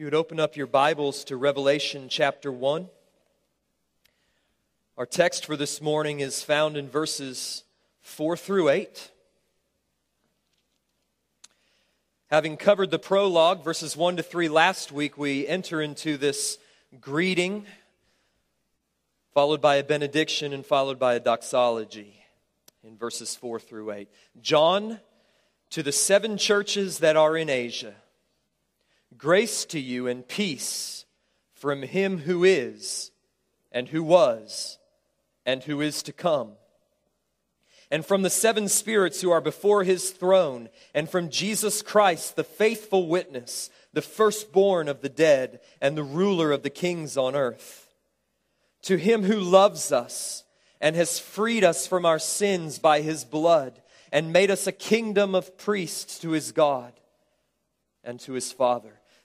you would open up your Bibles to Revelation chapter 1. Our text for this morning is found in verses 4 through 8. Having covered the prologue, verses 1 to 3 last week, we enter into this greeting, followed by a benediction and followed by a doxology in verses 4 through 8. John, to the seven churches that are in Asia. Grace to you and peace from him who is, and who was, and who is to come. And from the seven spirits who are before his throne, and from Jesus Christ, the faithful witness, the firstborn of the dead, and the ruler of the kings on earth. To him who loves us and has freed us from our sins by his blood, and made us a kingdom of priests to his God and to his Father.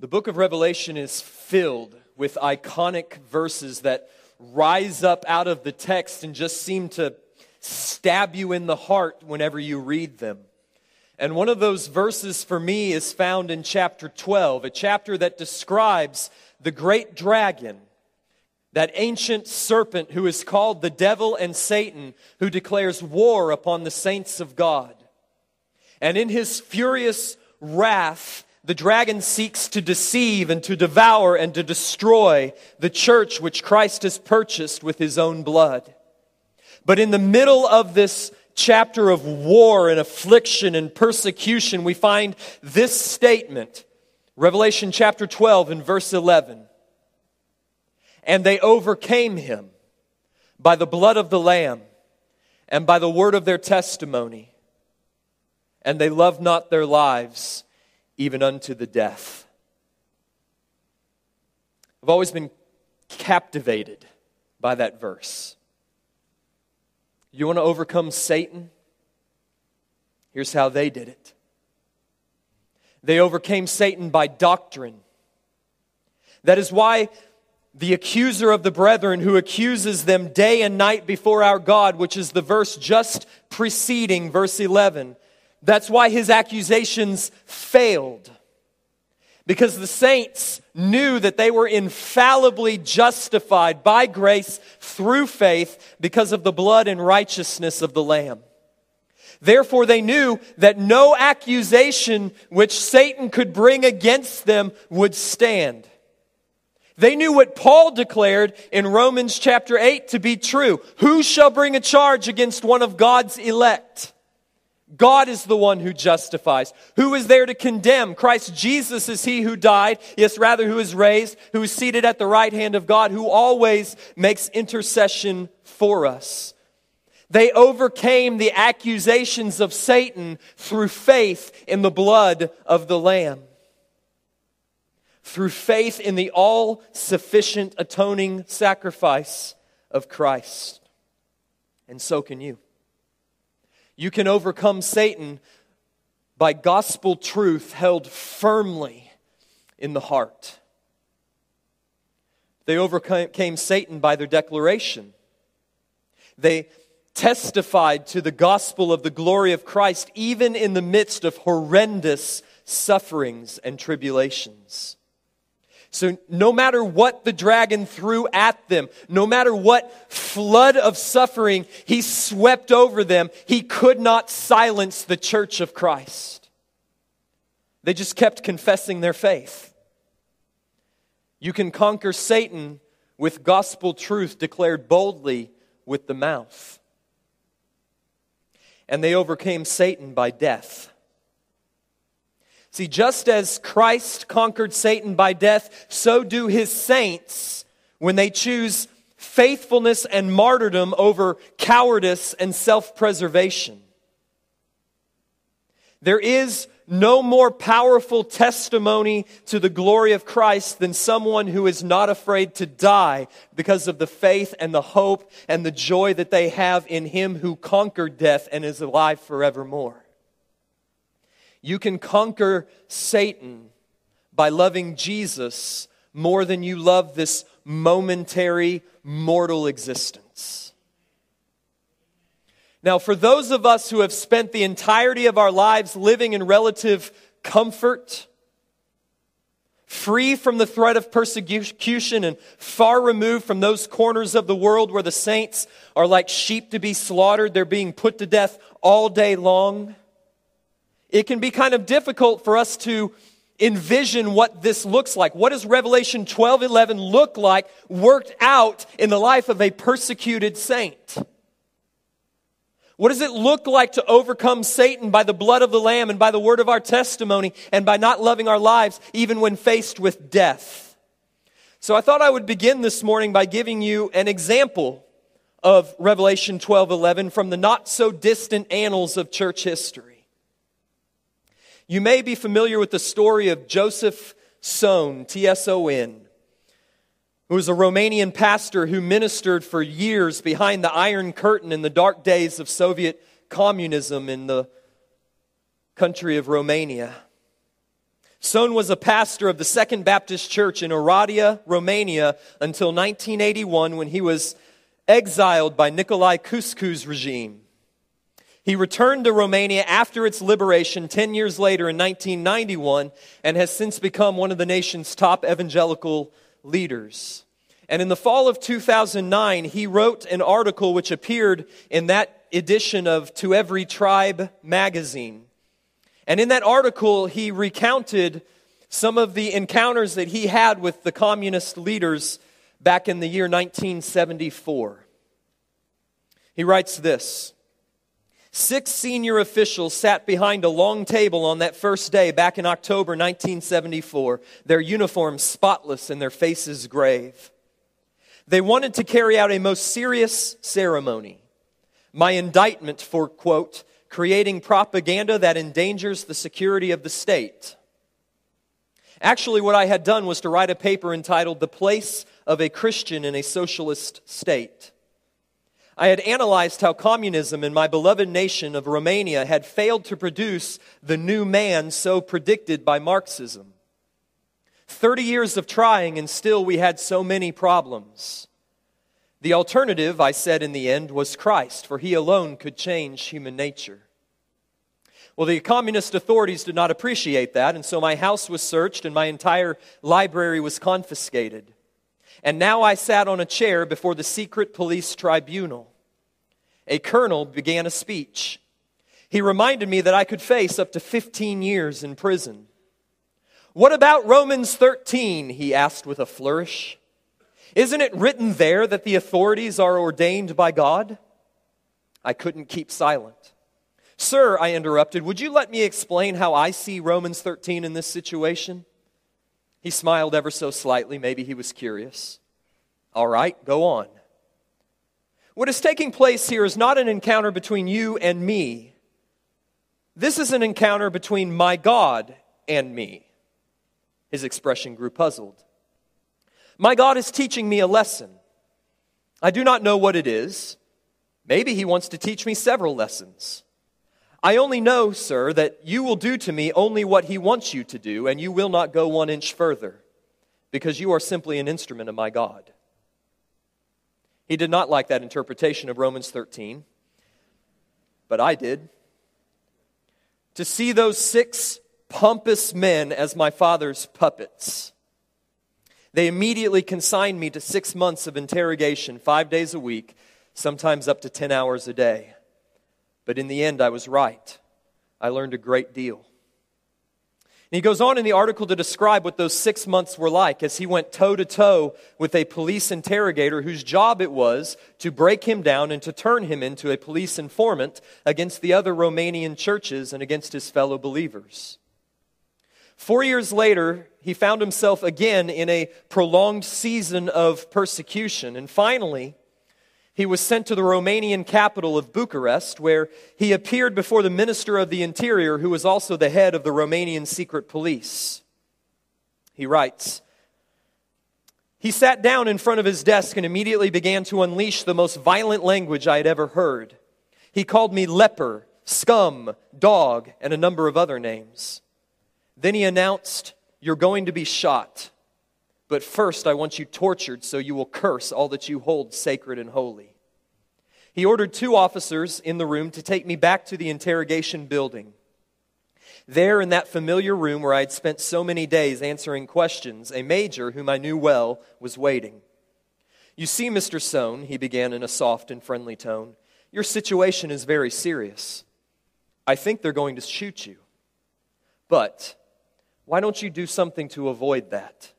The book of Revelation is filled with iconic verses that rise up out of the text and just seem to stab you in the heart whenever you read them. And one of those verses for me is found in chapter 12, a chapter that describes the great dragon, that ancient serpent who is called the devil and Satan, who declares war upon the saints of God. And in his furious wrath, the dragon seeks to deceive and to devour and to destroy the church which Christ has purchased with his own blood. But in the middle of this chapter of war and affliction and persecution, we find this statement Revelation chapter 12 and verse 11. And they overcame him by the blood of the Lamb and by the word of their testimony, and they loved not their lives even unto the death. I've always been captivated by that verse. You want to overcome Satan? Here's how they did it they overcame Satan by doctrine. That is why the accuser of the brethren who accuses them day and night before our God, which is the verse just preceding verse 11, that's why his accusations failed. Because the saints knew that they were infallibly justified by grace through faith because of the blood and righteousness of the Lamb. Therefore, they knew that no accusation which Satan could bring against them would stand. They knew what Paul declared in Romans chapter 8 to be true. Who shall bring a charge against one of God's elect? God is the one who justifies. Who is there to condemn? Christ Jesus is he who died, yes, rather, who is raised, who is seated at the right hand of God, who always makes intercession for us. They overcame the accusations of Satan through faith in the blood of the Lamb. Through faith in the all sufficient atoning sacrifice of Christ. And so can you. You can overcome Satan by gospel truth held firmly in the heart. They overcame Satan by their declaration. They testified to the gospel of the glory of Christ even in the midst of horrendous sufferings and tribulations. So, no matter what the dragon threw at them, no matter what flood of suffering he swept over them, he could not silence the church of Christ. They just kept confessing their faith. You can conquer Satan with gospel truth declared boldly with the mouth. And they overcame Satan by death. See, just as Christ conquered Satan by death, so do his saints when they choose faithfulness and martyrdom over cowardice and self preservation. There is no more powerful testimony to the glory of Christ than someone who is not afraid to die because of the faith and the hope and the joy that they have in Him who conquered death and is alive forevermore. You can conquer Satan by loving Jesus more than you love this momentary mortal existence. Now, for those of us who have spent the entirety of our lives living in relative comfort, free from the threat of persecution and far removed from those corners of the world where the saints are like sheep to be slaughtered, they're being put to death all day long. It can be kind of difficult for us to envision what this looks like. What does Revelation 12 11 look like worked out in the life of a persecuted saint? What does it look like to overcome Satan by the blood of the Lamb and by the word of our testimony and by not loving our lives even when faced with death? So I thought I would begin this morning by giving you an example of Revelation 12 11 from the not so distant annals of church history. You may be familiar with the story of Joseph Tson, T S O N, who was a Romanian pastor who ministered for years behind the Iron Curtain in the dark days of Soviet communism in the country of Romania. Tson was a pastor of the Second Baptist Church in Oradea, Romania, until 1981 when he was exiled by Nicolae Ceausescu's regime. He returned to Romania after its liberation 10 years later in 1991 and has since become one of the nation's top evangelical leaders. And in the fall of 2009, he wrote an article which appeared in that edition of To Every Tribe magazine. And in that article, he recounted some of the encounters that he had with the communist leaders back in the year 1974. He writes this. Six senior officials sat behind a long table on that first day back in October 1974, their uniforms spotless and their faces grave. They wanted to carry out a most serious ceremony. My indictment for, quote, creating propaganda that endangers the security of the state. Actually, what I had done was to write a paper entitled The Place of a Christian in a Socialist State. I had analyzed how communism in my beloved nation of Romania had failed to produce the new man so predicted by Marxism. 30 years of trying, and still we had so many problems. The alternative, I said in the end, was Christ, for he alone could change human nature. Well, the communist authorities did not appreciate that, and so my house was searched and my entire library was confiscated. And now I sat on a chair before the secret police tribunal. A colonel began a speech. He reminded me that I could face up to 15 years in prison. What about Romans 13? He asked with a flourish. Isn't it written there that the authorities are ordained by God? I couldn't keep silent. Sir, I interrupted, would you let me explain how I see Romans 13 in this situation? He smiled ever so slightly. Maybe he was curious. All right, go on. What is taking place here is not an encounter between you and me. This is an encounter between my God and me. His expression grew puzzled. My God is teaching me a lesson. I do not know what it is. Maybe he wants to teach me several lessons. I only know, sir, that you will do to me only what he wants you to do, and you will not go one inch further, because you are simply an instrument of my God. He did not like that interpretation of Romans 13, but I did. To see those six pompous men as my father's puppets. They immediately consigned me to six months of interrogation, five days a week, sometimes up to 10 hours a day. But in the end, I was right. I learned a great deal. And he goes on in the article to describe what those six months were like as he went toe to toe with a police interrogator whose job it was to break him down and to turn him into a police informant against the other Romanian churches and against his fellow believers. Four years later, he found himself again in a prolonged season of persecution. And finally, he was sent to the Romanian capital of Bucharest, where he appeared before the Minister of the Interior, who was also the head of the Romanian secret police. He writes He sat down in front of his desk and immediately began to unleash the most violent language I had ever heard. He called me leper, scum, dog, and a number of other names. Then he announced, You're going to be shot. But first, I want you tortured so you will curse all that you hold sacred and holy. He ordered two officers in the room to take me back to the interrogation building. There, in that familiar room where I had spent so many days answering questions, a major, whom I knew well, was waiting. You see, Mr. Tson, he began in a soft and friendly tone, your situation is very serious. I think they're going to shoot you. But why don't you do something to avoid that?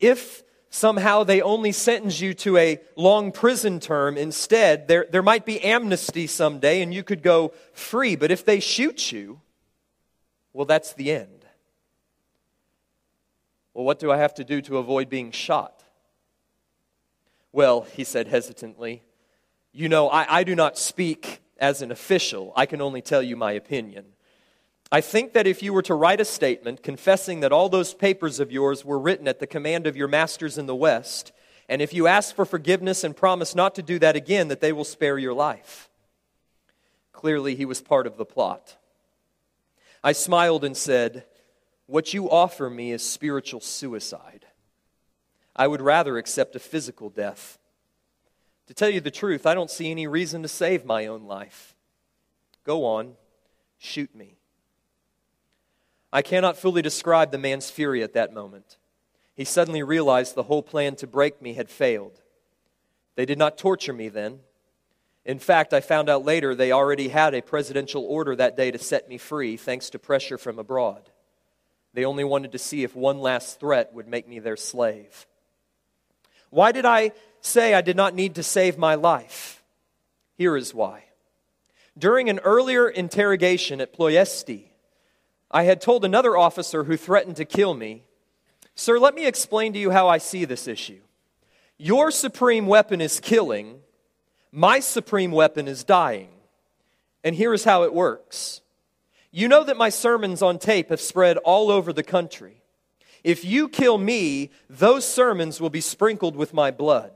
If somehow they only sentence you to a long prison term instead, there, there might be amnesty someday and you could go free. But if they shoot you, well, that's the end. Well, what do I have to do to avoid being shot? Well, he said hesitantly, you know, I, I do not speak as an official, I can only tell you my opinion. I think that if you were to write a statement confessing that all those papers of yours were written at the command of your masters in the West, and if you ask for forgiveness and promise not to do that again, that they will spare your life. Clearly, he was part of the plot. I smiled and said, What you offer me is spiritual suicide. I would rather accept a physical death. To tell you the truth, I don't see any reason to save my own life. Go on, shoot me. I cannot fully describe the man's fury at that moment. He suddenly realized the whole plan to break me had failed. They did not torture me then. In fact, I found out later they already had a presidential order that day to set me free, thanks to pressure from abroad. They only wanted to see if one last threat would make me their slave. Why did I say I did not need to save my life? Here is why. During an earlier interrogation at Ploiesti, I had told another officer who threatened to kill me, Sir, let me explain to you how I see this issue. Your supreme weapon is killing, my supreme weapon is dying. And here is how it works. You know that my sermons on tape have spread all over the country. If you kill me, those sermons will be sprinkled with my blood.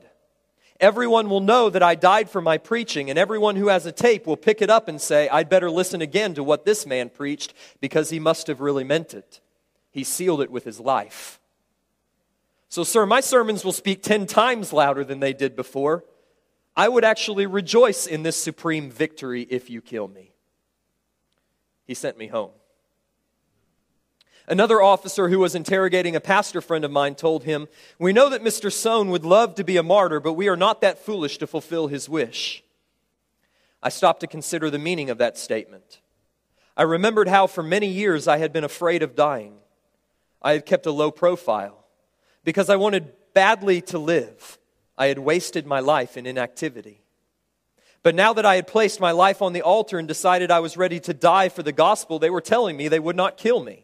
Everyone will know that I died for my preaching, and everyone who has a tape will pick it up and say, I'd better listen again to what this man preached because he must have really meant it. He sealed it with his life. So, sir, my sermons will speak 10 times louder than they did before. I would actually rejoice in this supreme victory if you kill me. He sent me home. Another officer who was interrogating a pastor friend of mine told him, We know that Mr. Tson would love to be a martyr, but we are not that foolish to fulfill his wish. I stopped to consider the meaning of that statement. I remembered how for many years I had been afraid of dying. I had kept a low profile. Because I wanted badly to live, I had wasted my life in inactivity. But now that I had placed my life on the altar and decided I was ready to die for the gospel, they were telling me they would not kill me.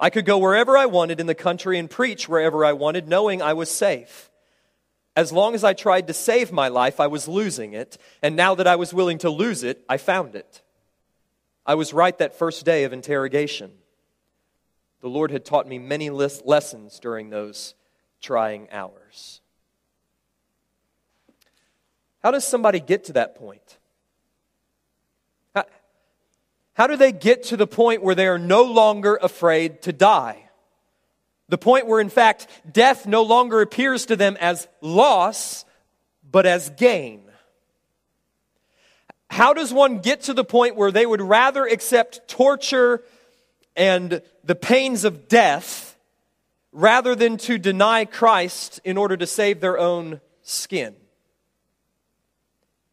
I could go wherever I wanted in the country and preach wherever I wanted, knowing I was safe. As long as I tried to save my life, I was losing it. And now that I was willing to lose it, I found it. I was right that first day of interrogation. The Lord had taught me many lessons during those trying hours. How does somebody get to that point? How do they get to the point where they are no longer afraid to die? The point where, in fact, death no longer appears to them as loss, but as gain. How does one get to the point where they would rather accept torture and the pains of death rather than to deny Christ in order to save their own skin?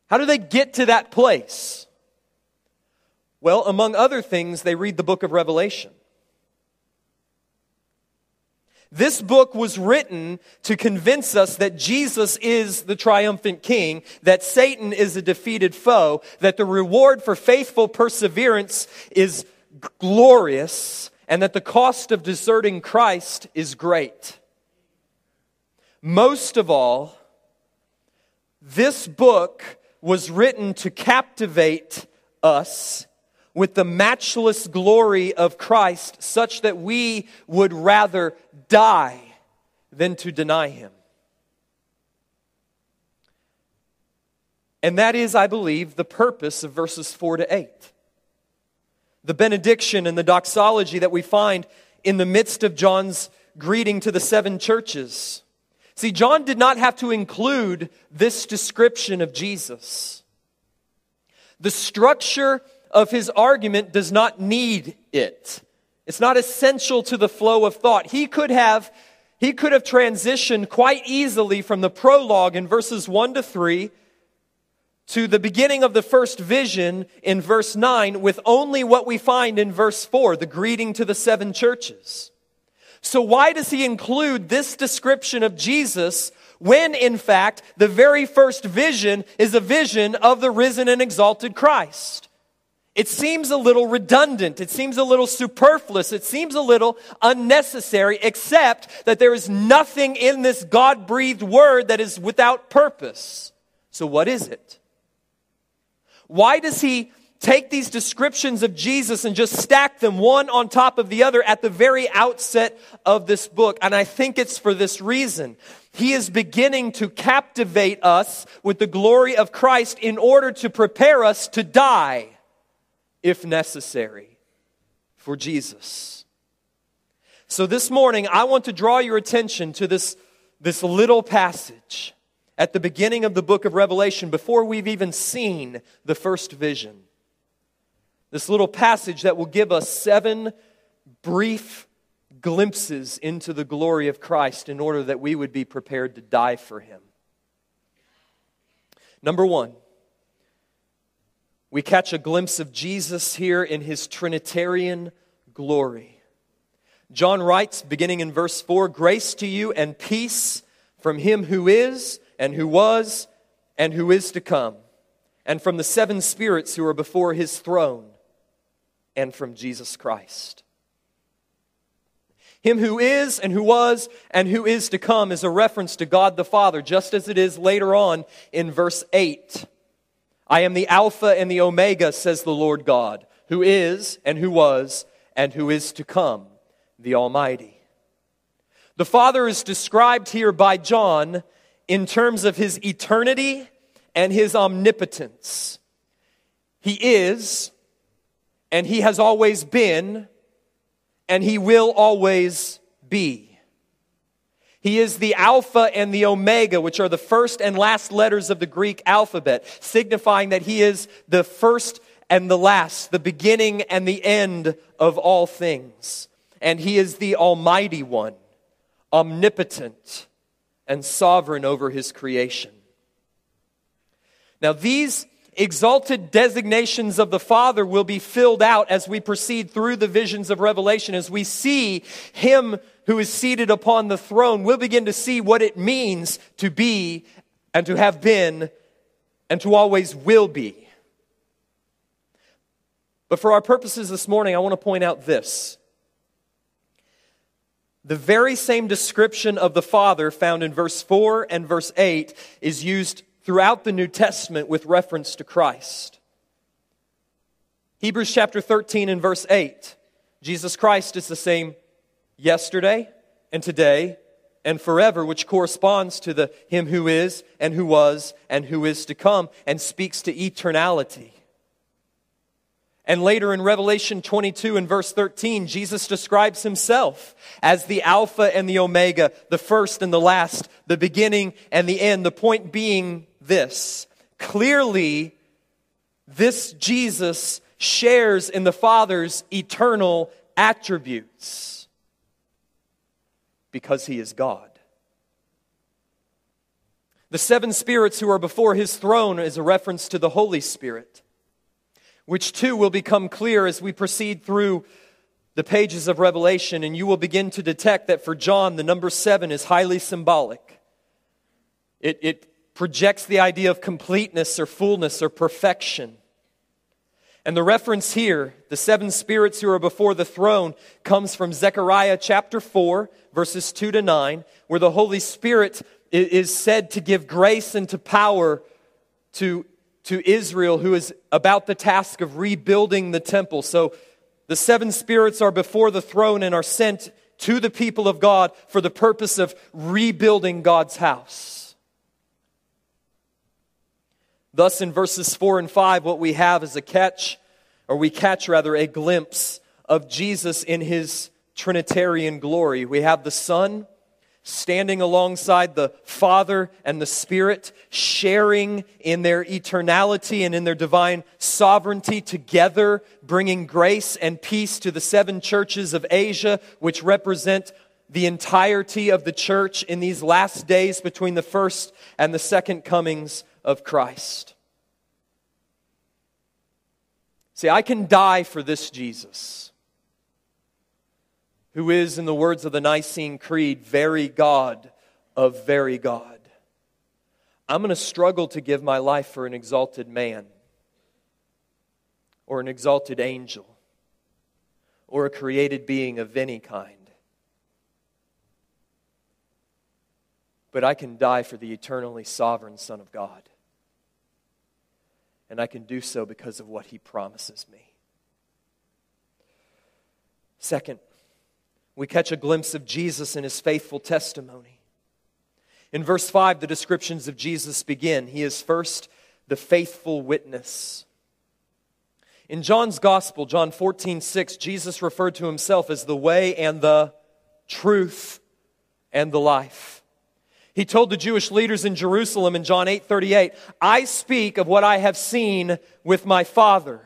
How do they get to that place? Well, among other things, they read the book of Revelation. This book was written to convince us that Jesus is the triumphant king, that Satan is a defeated foe, that the reward for faithful perseverance is glorious, and that the cost of deserting Christ is great. Most of all, This book was written to captivate us with the matchless glory of Christ, such that we would rather die than to deny him. And that is, I believe, the purpose of verses 4 to 8. The benediction and the doxology that we find in the midst of John's greeting to the seven churches. See, John did not have to include this description of Jesus. The structure of his argument does not need it. It's not essential to the flow of thought. He could have, he could have transitioned quite easily from the prologue in verses 1 to 3 to the beginning of the first vision in verse 9 with only what we find in verse 4, the greeting to the seven churches. So why does he include this description of Jesus when in fact the very first vision is a vision of the risen and exalted Christ? It seems a little redundant. It seems a little superfluous. It seems a little unnecessary, except that there is nothing in this God breathed word that is without purpose. So, what is it? Why does he take these descriptions of Jesus and just stack them one on top of the other at the very outset of this book? And I think it's for this reason. He is beginning to captivate us with the glory of Christ in order to prepare us to die if necessary, for Jesus. So this morning, I want to draw your attention to this, this little passage at the beginning of the book of Revelation before we've even seen the first vision. This little passage that will give us seven brief glimpses into the glory of Christ in order that we would be prepared to die for him. Number one, we catch a glimpse of Jesus here in his Trinitarian glory. John writes, beginning in verse 4 Grace to you and peace from him who is, and who was, and who is to come, and from the seven spirits who are before his throne, and from Jesus Christ. Him who is, and who was, and who is to come is a reference to God the Father, just as it is later on in verse 8. I am the Alpha and the Omega, says the Lord God, who is, and who was, and who is to come, the Almighty. The Father is described here by John in terms of his eternity and his omnipotence. He is, and he has always been, and he will always be. He is the Alpha and the Omega, which are the first and last letters of the Greek alphabet, signifying that He is the first and the last, the beginning and the end of all things. And He is the Almighty One, omnipotent and sovereign over His creation. Now, these exalted designations of the Father will be filled out as we proceed through the visions of Revelation, as we see Him who is seated upon the throne, we'll begin to see what it means to be and to have been and to always will be. But for our purposes this morning, I want to point out this. The very same description of the Father found in verse 4 and verse 8 is used throughout the New Testament with reference to Christ. Hebrews chapter 13 and verse 8. Jesus Christ is the same yesterday and today and forever, which corresponds to the Him who is and who was and who is to come and speaks to eternality. And later in Revelation 22 and verse 13, Jesus describes himself as the Alpha and the Omega, the first and the last, the beginning and the end. The point being this clearly, this Jesus shares in the Father's eternal attributes because he is God. The seven spirits who are before his throne is a reference to the Holy Spirit, which too will become clear as we proceed through the pages of Revelation, and you will begin to detect that for John, the number seven is highly symbolic. It, it projects the idea of completeness or fullness or perfection. And the reference here, the seven spirits who are before the throne, comes from Zechariah chapter 4, verses 2 to 9, where the Holy Spirit is said to give grace and to power to, to Israel, who is about the task of rebuilding the temple. So the seven spirits are before the throne and are sent to the people of God for the purpose of rebuilding God's house. Thus, in verses 4 and 5, what we have is a catch, or we catch rather, a glimpse of Jesus in his Trinitarian glory. We have the Son standing alongside the Father and the Spirit, sharing in their eternality and in their divine sovereignty together, bringing grace and peace to the seven churches of Asia, which represent the entirety of the church in these last days between the first and the second comings of Christ. See, I can die for this Jesus, who is, in the words of the Nicene Creed, very God of very God. I'm going to struggle to give my life for an exalted man, or an exalted angel, or a created being of any kind. But I can die for the eternally sovereign Son of God and I can do so because of what he promises me. Second, we catch a glimpse of Jesus in his faithful testimony. In verse 5, the descriptions of Jesus begin. He is first the faithful witness. In John's Gospel, John 14, 6, Jesus referred to himself as the way and the truth and the life. He told the Jewish leaders in Jerusalem in John 8 38, I speak of what I have seen with my Father.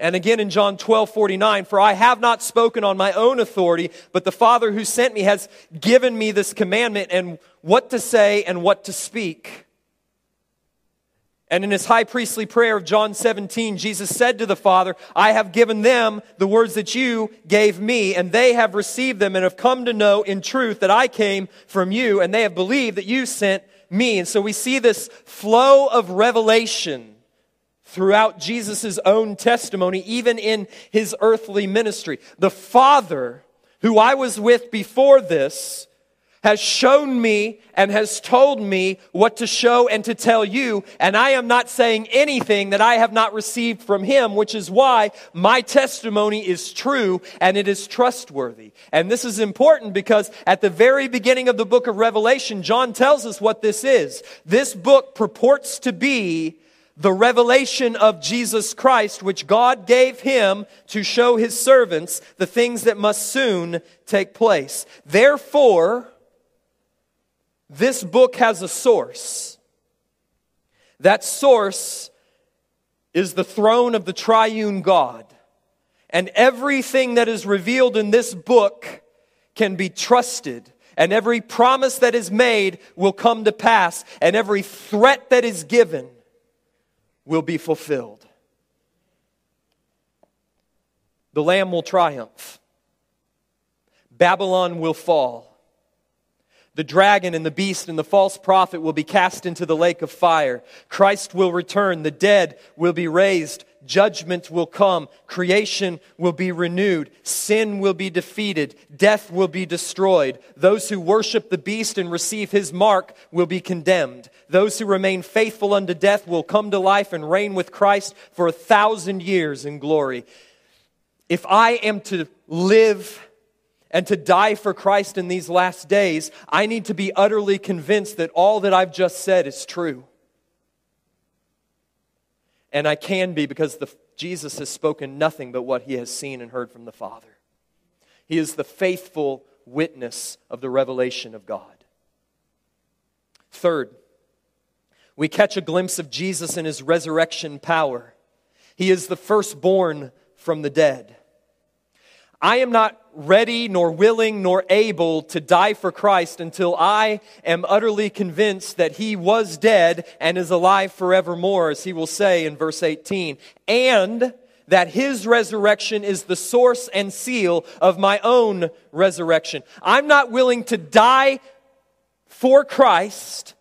And again in John 12 49, for I have not spoken on my own authority, but the Father who sent me has given me this commandment and what to say and what to speak. And in his high priestly prayer of John 17, Jesus said to the Father, I have given them the words that you gave me, and they have received them and have come to know in truth that I came from you, and they have believed that you sent me. And so we see this flow of revelation throughout Jesus' own testimony, even in his earthly ministry. The Father, who I was with before this, has shown me and has told me what to show and to tell you, and I am not saying anything that I have not received from him, which is why my testimony is true and it is trustworthy. And this is important because at the very beginning of the book of Revelation, John tells us what this is. This book purports to be the revelation of Jesus Christ, which God gave him to show his servants the things that must soon take place. Therefore, this book has a source. That source is the throne of the triune God. And everything that is revealed in this book can be trusted. And every promise that is made will come to pass. And every threat that is given will be fulfilled. The Lamb will triumph. Babylon will fall. The dragon and the beast and the false prophet will be cast into the lake of fire. Christ will return. The dead will be raised. Judgment will come. Creation will be renewed. Sin will be defeated. Death will be destroyed. Those who worship the beast and receive his mark will be condemned. Those who remain faithful unto death will come to life and reign with Christ for a thousand years in glory. If I am to live and to die for Christ in these last days, I need to be utterly convinced that all that I've just said is true. And I can be because the, Jesus has spoken nothing but what he has seen and heard from the Father. He is the faithful witness of the revelation of God. Third, we catch a glimpse of Jesus in his resurrection power. He is the firstborn from the dead. I am not ready, nor willing, nor able to die for Christ until I am utterly convinced that he was dead and is alive forevermore, as he will say in verse 18, and that his resurrection is the source and seal of my own resurrection. I'm not willing to die for Christ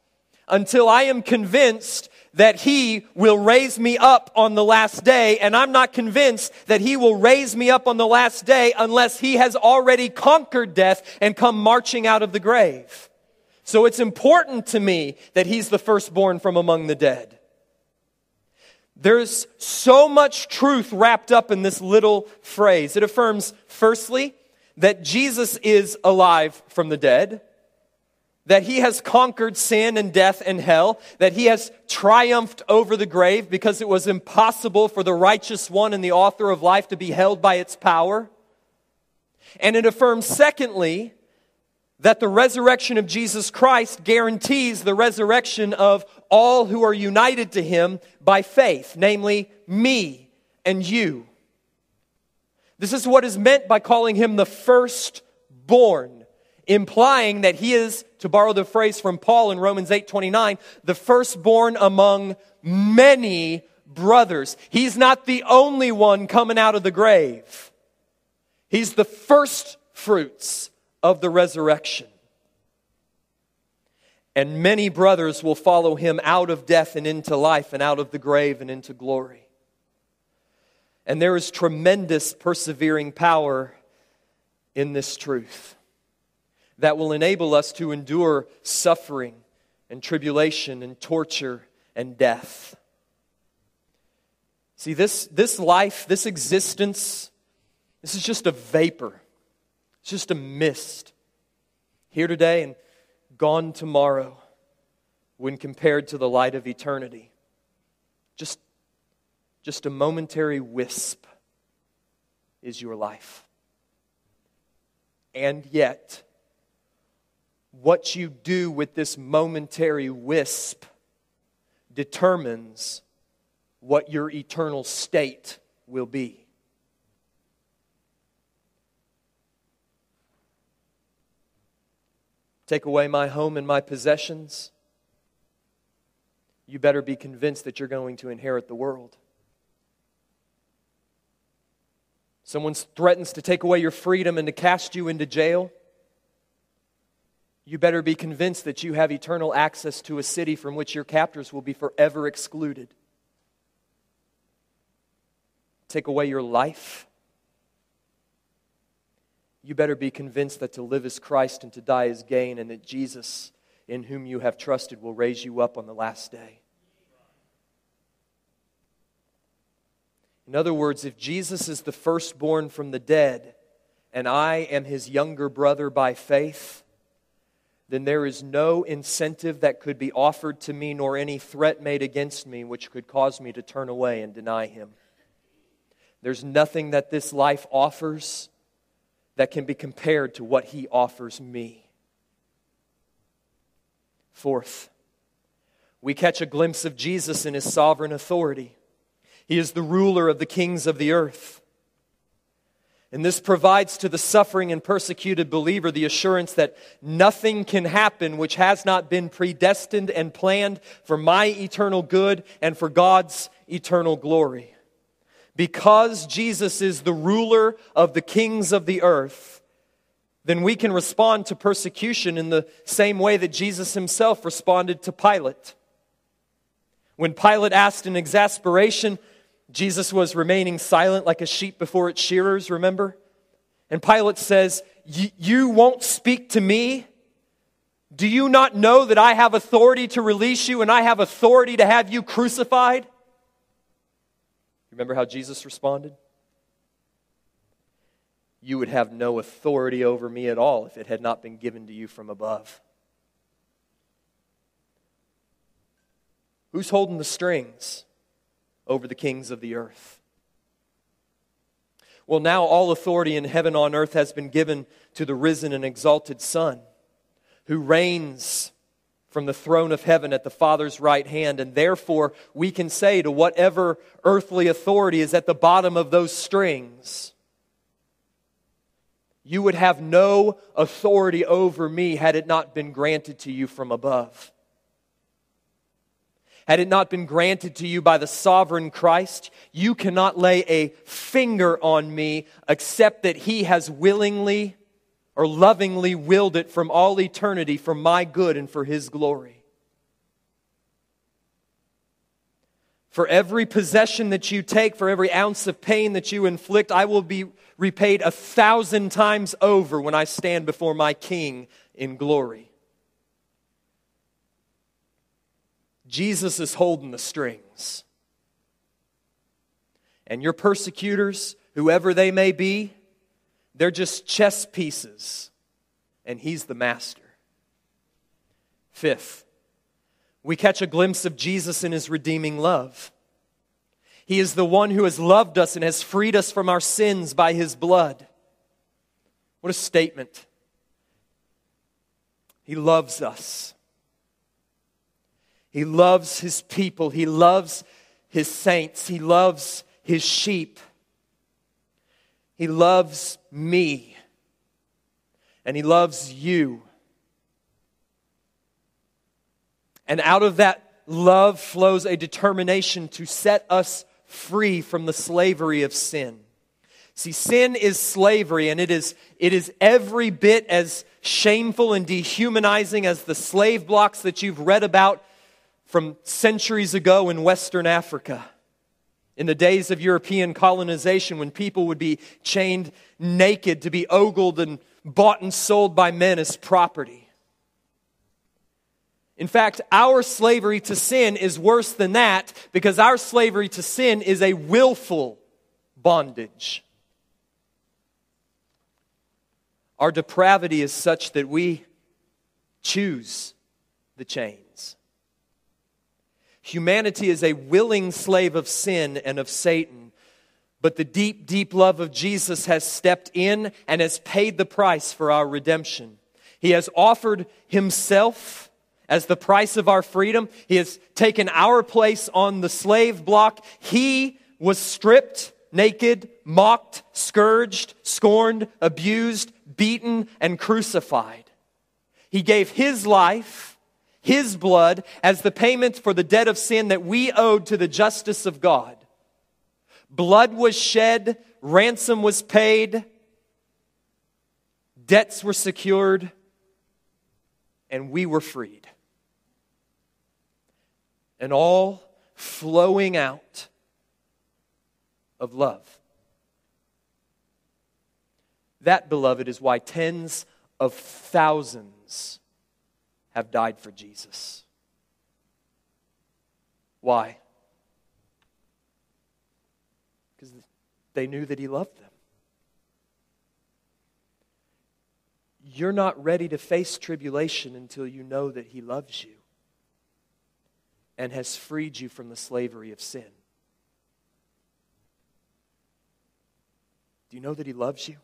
until I am convinced that he will raise me up on the last day, and I'm not convinced that he will raise me up on the last day unless he has already conquered death and come marching out of the grave. So it's important to me that he's the firstborn from among the dead. There's so much truth wrapped up in this little phrase. It affirms, firstly, that Jesus is alive from the dead that he has conquered sin and death and hell, that he has triumphed over the grave because it was impossible for the righteous one and the author of life to be held by its power. And it affirms, secondly, that the resurrection of Jesus Christ guarantees the resurrection of all who are united to him by faith, namely me and you. This is what is meant by calling him the firstborn implying that he is, to borrow the phrase from Paul in Romans 8 29, the firstborn among many brothers. He's not the only one coming out of the grave, he's the first fruits of the resurrection. And many brothers will follow him out of death and into life, and out of the grave and into glory. And there is tremendous persevering power in this truth that will enable us to endure suffering and tribulation and torture and death. See, this, this life, this existence, this is just a vapor. It's just a mist. Here today and gone tomorrow when compared to the light of eternity. Just, just a momentary wisp is your life. And yet, what you do with this momentary wisp determines what your eternal state will be. Take away my home and my possessions, you better be convinced that you're going to inherit the world. Someone threatens to take away your freedom and to cast you into jail you better be convinced that you have eternal access to a city from which your captors will be forever excluded. Take away your life. You better be convinced that to live is Christ and to die is gain, and that Jesus, in whom you have trusted, will raise you up on the last day. In other words, if Jesus is the firstborn from the dead, and I am his younger brother by faith, then there is no incentive that could be offered to me, nor any threat made against me, which could cause me to turn away and deny him. There's nothing that this life offers that can be compared to what he offers me. Fourth, we catch a glimpse of Jesus in his sovereign authority. He is the ruler of the kings of the earth. And this provides to the suffering and persecuted believer the assurance that nothing can happen which has not been predestined and planned for my eternal good and for God's eternal glory. Because Jesus is the ruler of the kings of the earth, then we can respond to persecution in the same way that Jesus himself responded to Pilate. When Pilate asked in exasperation, Jesus was remaining silent like a sheep before its shearers, remember? And Pilate says, You won't speak to me? Do you not know that I have authority to release you and I have authority to have you crucified? Remember how Jesus responded? You would have no authority over me at all if it had not been given to you from above. Who's holding the strings? Over the kings of the earth. Well, now all authority in heaven on earth has been given to the risen and exalted Son, who reigns from the throne of heaven at the Father's right hand. And therefore, we can say to whatever earthly authority is at the bottom of those strings, you would have no authority over me had it not been granted to you from above. Had it not been granted to you by the sovereign Christ, you cannot lay a finger on me except that He has willingly or lovingly willed it from all eternity for my good and for His glory. For every possession that you take, for every ounce of pain that you inflict, I will be repaid a thousand times over when I stand before my King in glory. Jesus is holding the strings. And your persecutors, whoever they may be, they're just chess pieces, and He's the master. Fifth, we catch a glimpse of Jesus in his redeeming love. He is the one who has loved us and has freed us from our sins by his blood. What a statement. He loves us. He loves his people. He loves his saints. He loves his sheep. He loves me. And he loves you. And out of that love flows a determination to set us free from the slavery of sin. See, sin is slavery, and it is, it is every bit as shameful and dehumanizing as the slave blocks that you've read about from centuries ago in Western Africa. In the days of European colonization, when people would be chained naked to be ogled and bought and sold by men as property. In fact, our slavery to sin is worse than that because our slavery to sin is a willful bondage. Our depravity is such that we choose the chains. Humanity is a willing slave of sin and of Satan, but the deep, deep love of Jesus has stepped in and has paid the price for our redemption. He has offered himself as the price of our freedom. He has taken our place on the slave block. He was stripped, naked, mocked, scourged, scorned, abused, beaten, and crucified. He gave his life, his blood, as the payment for the debt of sin that we owed to the justice of God. Blood was shed, ransom was paid, debts were secured, and we were freed and all flowing out of love. That, beloved, is why tens of thousands have died for Jesus. Why? Because they knew that He loved them. You're not ready to face tribulation until you know that He loves you and has freed you from the slavery of sin. Do you know that He loves you?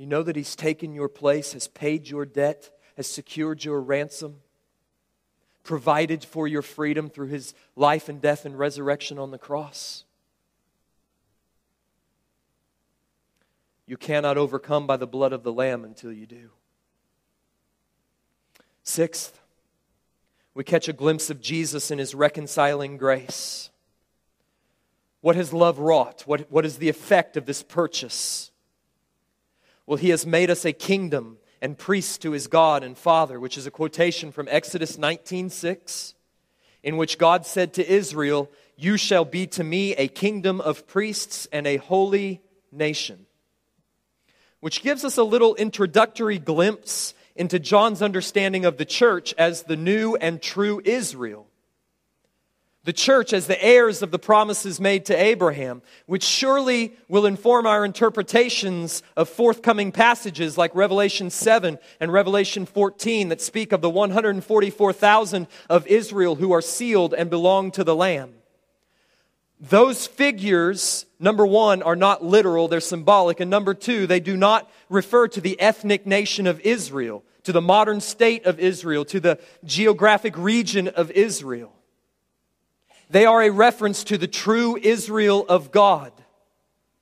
You know that He's taken your place, has paid your debt, has secured your ransom, provided for your freedom through His life and death and resurrection on the cross? You cannot overcome by the blood of the Lamb until you do. Sixth, we catch a glimpse of Jesus in his reconciling grace. What has love wrought? What, what is the effect of this purchase? Well, he has made us a kingdom and priests to his God and Father, which is a quotation from Exodus 19:6, in which God said to Israel, "You shall be to me a kingdom of priests and a holy nation." Which gives us a little introductory glimpse into John's understanding of the church as the new and true Israel. The church as the heirs of the promises made to Abraham, which surely will inform our interpretations of forthcoming passages like Revelation 7 and Revelation 14 that speak of the 144,000 of Israel who are sealed and belong to the Lamb. Those figures, number one, are not literal, they're symbolic. And number two, they do not refer to the ethnic nation of Israel, to the modern state of Israel, to the geographic region of Israel. They are a reference to the true Israel of God.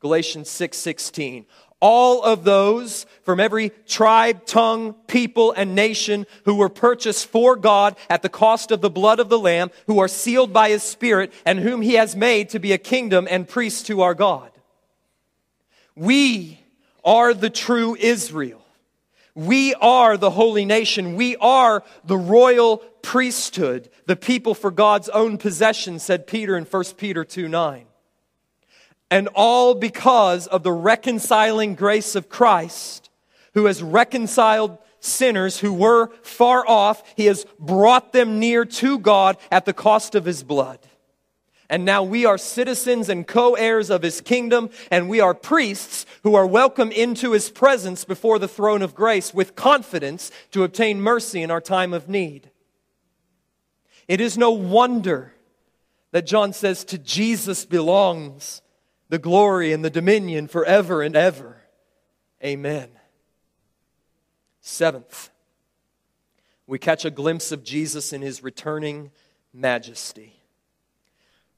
Galatians 6:16 all of those from every tribe, tongue, people, and nation who were purchased for God at the cost of the blood of the Lamb, who are sealed by His Spirit, and whom He has made to be a kingdom and priests to our God. We are the true Israel. We are the holy nation. We are the royal priesthood, the people for God's own possession, said Peter in 1 Peter 2 9. And all because of the reconciling grace of Christ, who has reconciled sinners who were far off. He has brought them near to God at the cost of his blood. And now we are citizens and co heirs of his kingdom, and we are priests who are welcome into his presence before the throne of grace with confidence to obtain mercy in our time of need. It is no wonder that John says, To Jesus belongs the glory and the dominion forever and ever. Amen. Seventh, we catch a glimpse of Jesus in his returning majesty.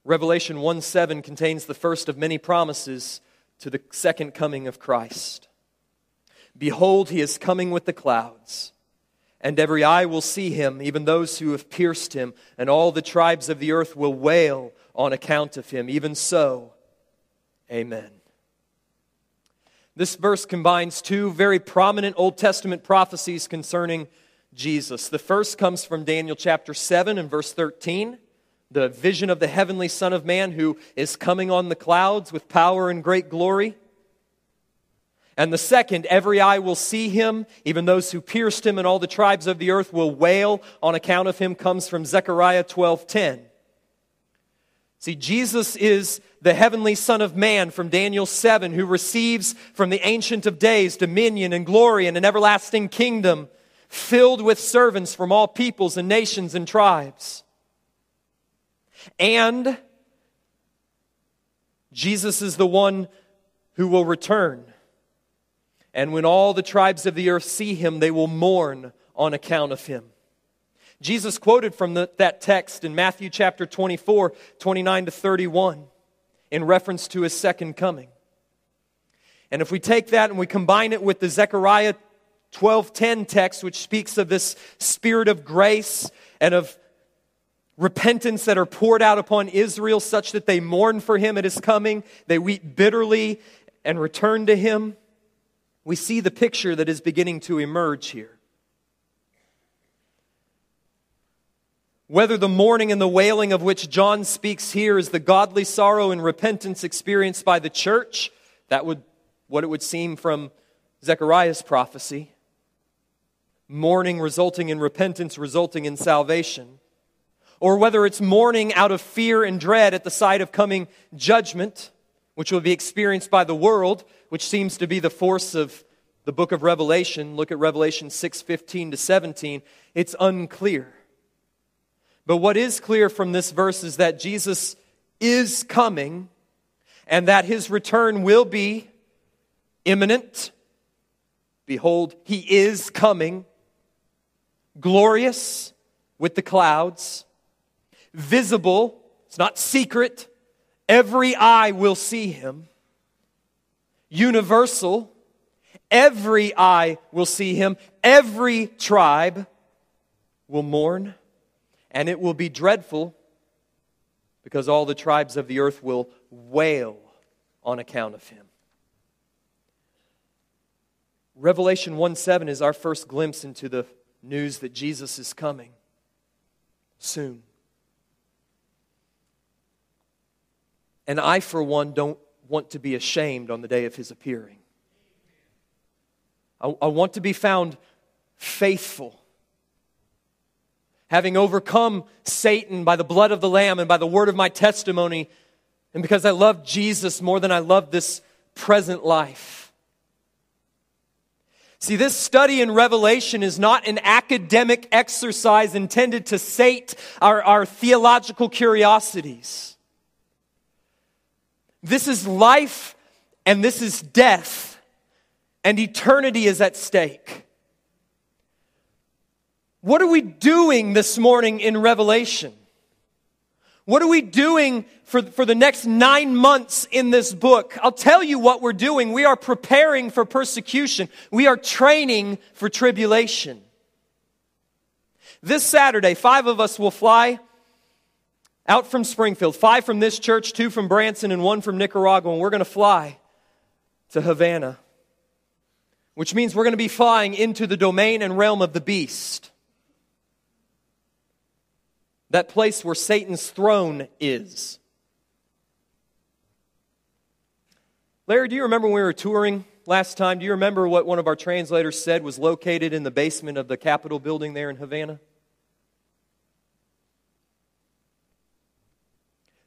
Revelation 1 7 contains the first of many promises to the second coming of Christ. Behold, he is coming with the clouds, and every eye will see him, even those who have pierced him, and all the tribes of the earth will wail on account of him. Even so, amen. This verse combines two very prominent Old Testament prophecies concerning Jesus. The first comes from Daniel chapter 7 and verse 13, the vision of the heavenly Son of Man who is coming on the clouds with power and great glory. And the second, every eye will see him, even those who pierced him, and all the tribes of the earth will wail on account of him, comes from Zechariah 12:10. See, Jesus is the heavenly Son of Man from Daniel 7, who receives from the Ancient of Days dominion and glory and an everlasting kingdom filled with servants from all peoples and nations and tribes. And Jesus is the one who will return. And when all the tribes of the earth see him, they will mourn on account of him. Jesus quoted from the, that text in Matthew chapter 24, 29 to 31, in reference to his second coming. And if we take that and we combine it with the Zechariah 12:10 text which speaks of this spirit of grace and of repentance that are poured out upon Israel such that they mourn for him at his coming, they weep bitterly and return to him, we see the picture that is beginning to emerge here. Whether the mourning and the wailing of which John speaks here is the godly sorrow and repentance experienced by the church, that would what it would seem from Zechariah's prophecy. Mourning resulting in repentance, resulting in salvation. Or whether it's mourning out of fear and dread at the sight of coming judgment, which will be experienced by the world, which seems to be the force of the book of Revelation. Look at Revelation 6:15 to 17. It's unclear. But what is clear from this verse is that Jesus is coming and that his return will be imminent. Behold, he is coming, glorious with the clouds, visible, it's not secret. Every eye will see him. Universal, every eye will see him. Every tribe will mourn and it will be dreadful because all the tribes of the earth will wail on account of him. Revelation 1 7 is our first glimpse into the news that Jesus is coming soon. And I, for one, don't want to be ashamed on the day of his appearing. I, I want to be found faithful having overcome Satan by the blood of the Lamb and by the word of my testimony, and because I love Jesus more than I love this present life. See, this study in Revelation is not an academic exercise intended to sate our, our theological curiosities. This is life and this is death, and eternity is at stake. What are we doing this morning in Revelation? What are we doing for, for the next nine months in this book? I'll tell you what we're doing. We are preparing for persecution. We are training for tribulation. This Saturday, five of us will fly out from Springfield, five from this church, two from Branson, and one from Nicaragua, and we're going to fly to Havana. which means we're going to be flying into the domain and realm of the beast. That place where Satan's throne is. Larry, do you remember when we were touring last time? Do you remember what one of our translators said was located in the basement of the Capitol building there in Havana?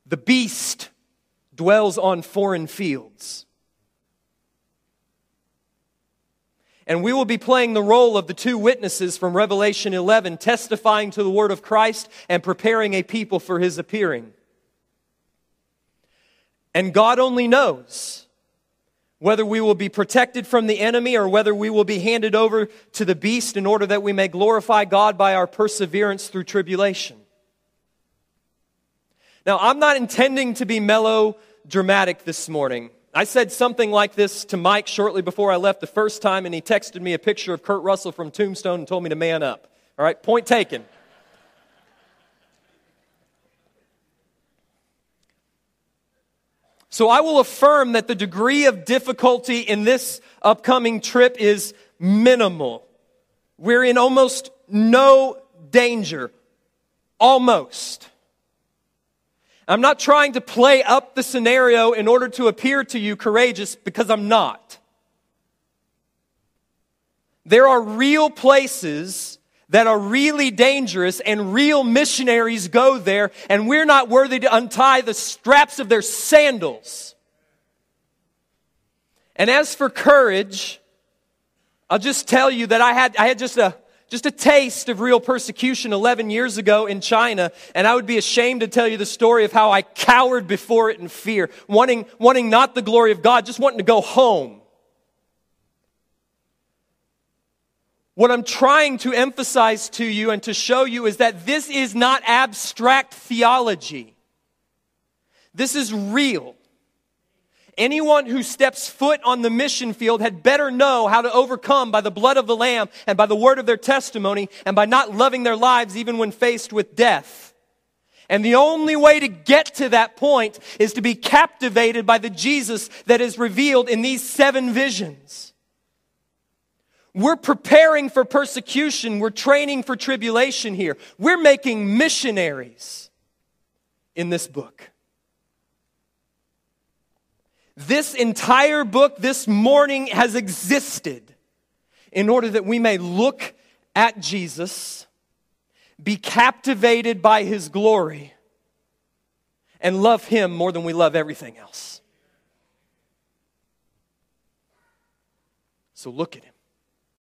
The beast dwells on foreign fields. And we will be playing the role of the two witnesses from Revelation 11, testifying to the word of Christ and preparing a people for his appearing. And God only knows whether we will be protected from the enemy or whether we will be handed over to the beast in order that we may glorify God by our perseverance through tribulation. Now, I'm not intending to be melodramatic this morning. I said something like this to Mike shortly before I left the first time, and he texted me a picture of Kurt Russell from Tombstone and told me to man up. All right, point taken. So I will affirm that the degree of difficulty in this upcoming trip is minimal. We're in almost no danger. Almost. I'm not trying to play up the scenario in order to appear to you courageous because I'm not. There are real places that are really dangerous and real missionaries go there and we're not worthy to untie the straps of their sandals. And as for courage, I'll just tell you that I had, I had just a, just a taste of real persecution 11 years ago in China, and I would be ashamed to tell you the story of how I cowered before it in fear, wanting, wanting not the glory of God, just wanting to go home. What I'm trying to emphasize to you and to show you is that this is not abstract theology. This is real. Anyone who steps foot on the mission field had better know how to overcome by the blood of the Lamb and by the word of their testimony and by not loving their lives even when faced with death. And the only way to get to that point is to be captivated by the Jesus that is revealed in these seven visions. We're preparing for persecution. We're training for tribulation here. We're making missionaries in this book. This entire book this morning has existed in order that we may look at Jesus, be captivated by his glory, and love him more than we love everything else. So look at him.